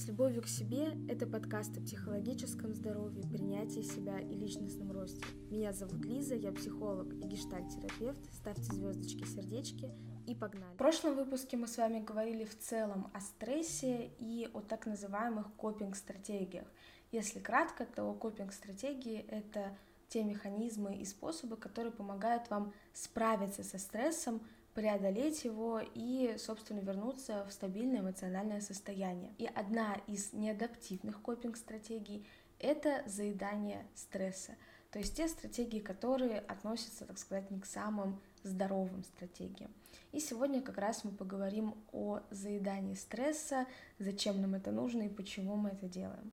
С любовью к себе – это подкаст о психологическом здоровье, принятии себя и личностном росте. Меня зовут Лиза, я психолог и гештальт-терапевт. Ставьте звездочки, сердечки и погнали. В прошлом выпуске мы с вами говорили в целом о стрессе и о так называемых копинг-стратегиях. Если кратко, то копинг-стратегии – это те механизмы и способы, которые помогают вам справиться со стрессом, преодолеть его и, собственно, вернуться в стабильное эмоциональное состояние. И одна из неадаптивных копинг-стратегий — это заедание стресса. То есть те стратегии, которые относятся, так сказать, не к самым здоровым стратегиям. И сегодня как раз мы поговорим о заедании стресса, зачем нам это нужно и почему мы это делаем.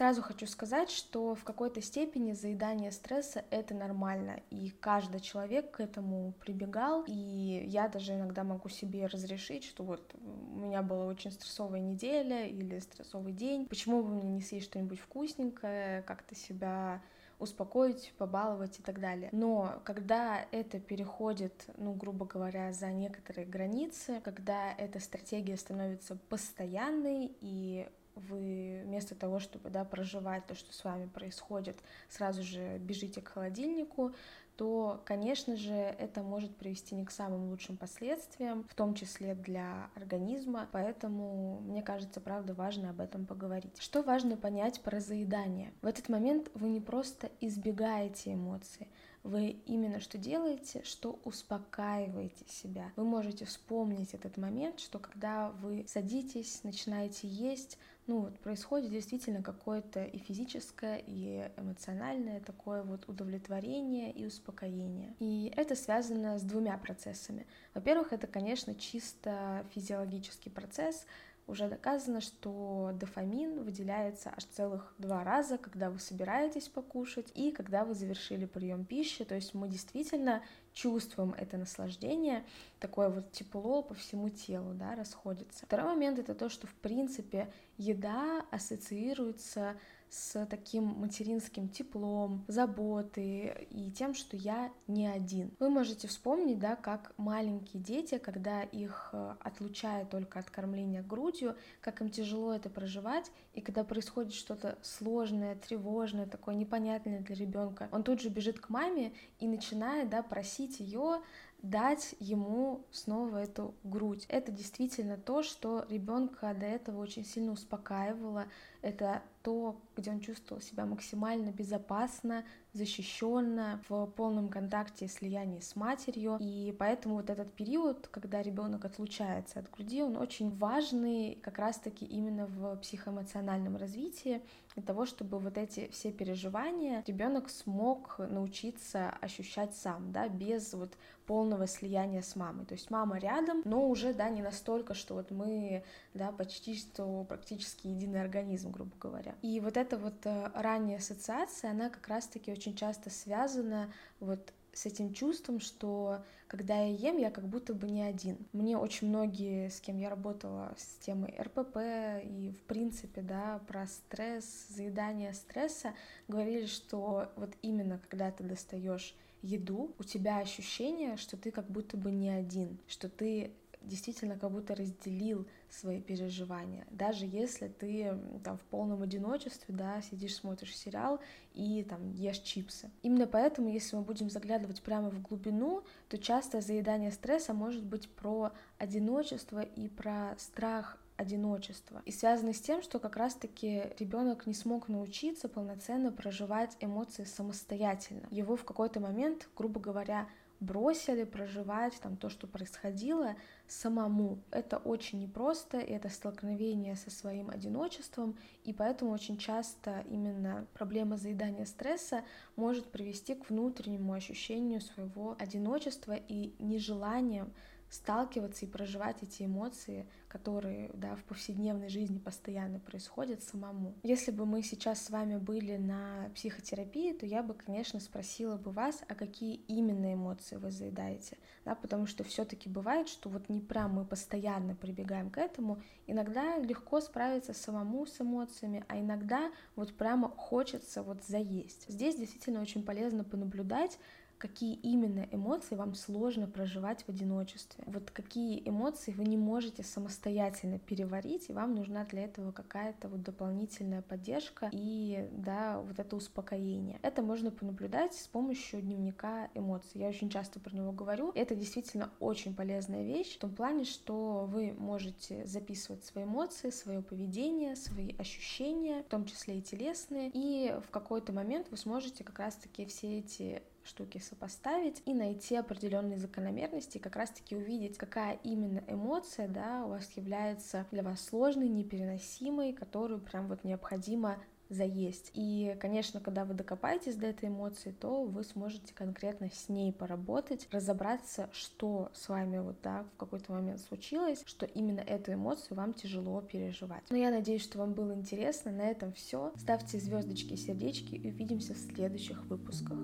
Сразу хочу сказать, что в какой-то степени заедание стресса — это нормально, и каждый человек к этому прибегал, и я даже иногда могу себе разрешить, что вот у меня была очень стрессовая неделя или стрессовый день, почему бы мне не съесть что-нибудь вкусненькое, как-то себя успокоить, побаловать и так далее. Но когда это переходит, ну, грубо говоря, за некоторые границы, когда эта стратегия становится постоянной и вы вместо того, чтобы да, проживать то, что с вами происходит, сразу же бежите к холодильнику, то, конечно же, это может привести не к самым лучшим последствиям, в том числе для организма, поэтому, мне кажется, правда, важно об этом поговорить. Что важно понять про заедание? В этот момент вы не просто избегаете эмоции, вы именно что делаете, что успокаиваете себя. Вы можете вспомнить этот момент, что когда вы садитесь, начинаете есть, ну вот происходит действительно какое-то и физическое, и эмоциональное такое вот удовлетворение и успокоение. И это связано с двумя процессами. Во-первых, это, конечно, чисто физиологический процесс, уже доказано, что дофамин выделяется аж целых два раза, когда вы собираетесь покушать и когда вы завершили прием пищи. То есть мы действительно чувствуем это наслаждение, такое вот тепло по всему телу, да, расходится. Второй момент это то, что в принципе еда ассоциируется с таким материнским теплом, заботой и тем, что я не один. Вы можете вспомнить, да, как маленькие дети, когда их э, отлучают только от кормления грудью, как им тяжело это проживать, и когда происходит что-то сложное, тревожное, такое непонятное для ребенка, он тут же бежит к маме и начинает, да, просить ее дать ему снова эту грудь. Это действительно то, что ребенка до этого очень сильно успокаивало. Это то, где он чувствовал себя максимально безопасно, защищенно, в полном контакте и слиянии с матерью. И поэтому вот этот период, когда ребенок отлучается от груди, он очень важный как раз-таки именно в психоэмоциональном развитии, для того, чтобы вот эти все переживания ребенок смог научиться ощущать сам, да, без вот полного слияния с мамой. То есть мама рядом, но уже, да, не настолько, что вот мы, да, почти что практически единый организм, грубо говоря. И вот эта вот э, ранняя ассоциация, она как раз-таки очень часто связана вот с этим чувством, что когда я ем, я как будто бы не один. Мне очень многие, с кем я работала с темой РПП и в принципе, да, про стресс, заедание стресса, говорили, что вот именно когда ты достаешь еду, у тебя ощущение, что ты как будто бы не один, что ты действительно как будто разделил свои переживания. Даже если ты там в полном одиночестве, да, сидишь, смотришь сериал и там ешь чипсы. Именно поэтому, если мы будем заглядывать прямо в глубину, то часто заедание стресса может быть про одиночество и про страх одиночества. И связано с тем, что как раз-таки ребенок не смог научиться полноценно проживать эмоции самостоятельно. Его в какой-то момент, грубо говоря, бросили проживать там то, что происходило самому. Это очень непросто, и это столкновение со своим одиночеством, и поэтому очень часто именно проблема заедания стресса может привести к внутреннему ощущению своего одиночества и нежеланием сталкиваться и проживать эти эмоции, которые да, в повседневной жизни постоянно происходят самому. Если бы мы сейчас с вами были на психотерапии, то я бы, конечно, спросила бы вас, а какие именно эмоции вы заедаете, да, потому что все-таки бывает, что вот не прям мы постоянно прибегаем к этому, иногда легко справиться самому с эмоциями, а иногда вот прямо хочется вот заесть. Здесь действительно очень полезно понаблюдать, какие именно эмоции вам сложно проживать в одиночестве. Вот какие эмоции вы не можете самостоятельно переварить, и вам нужна для этого какая-то вот дополнительная поддержка и, да, вот это успокоение. Это можно понаблюдать с помощью дневника эмоций. Я очень часто про него говорю. Это действительно очень полезная вещь в том плане, что вы можете записывать свои эмоции, свое поведение, свои ощущения, в том числе и телесные, и в какой-то момент вы сможете как раз-таки все эти штуки сопоставить и найти определенные закономерности, как раз-таки увидеть, какая именно эмоция, да, у вас является для вас сложной, непереносимой, которую прям вот необходимо заесть. И, конечно, когда вы докопаетесь до этой эмоции, то вы сможете конкретно с ней поработать, разобраться, что с вами вот так в какой-то момент случилось, что именно эту эмоцию вам тяжело переживать. Но я надеюсь, что вам было интересно. На этом все. Ставьте звездочки и сердечки и увидимся в следующих выпусках.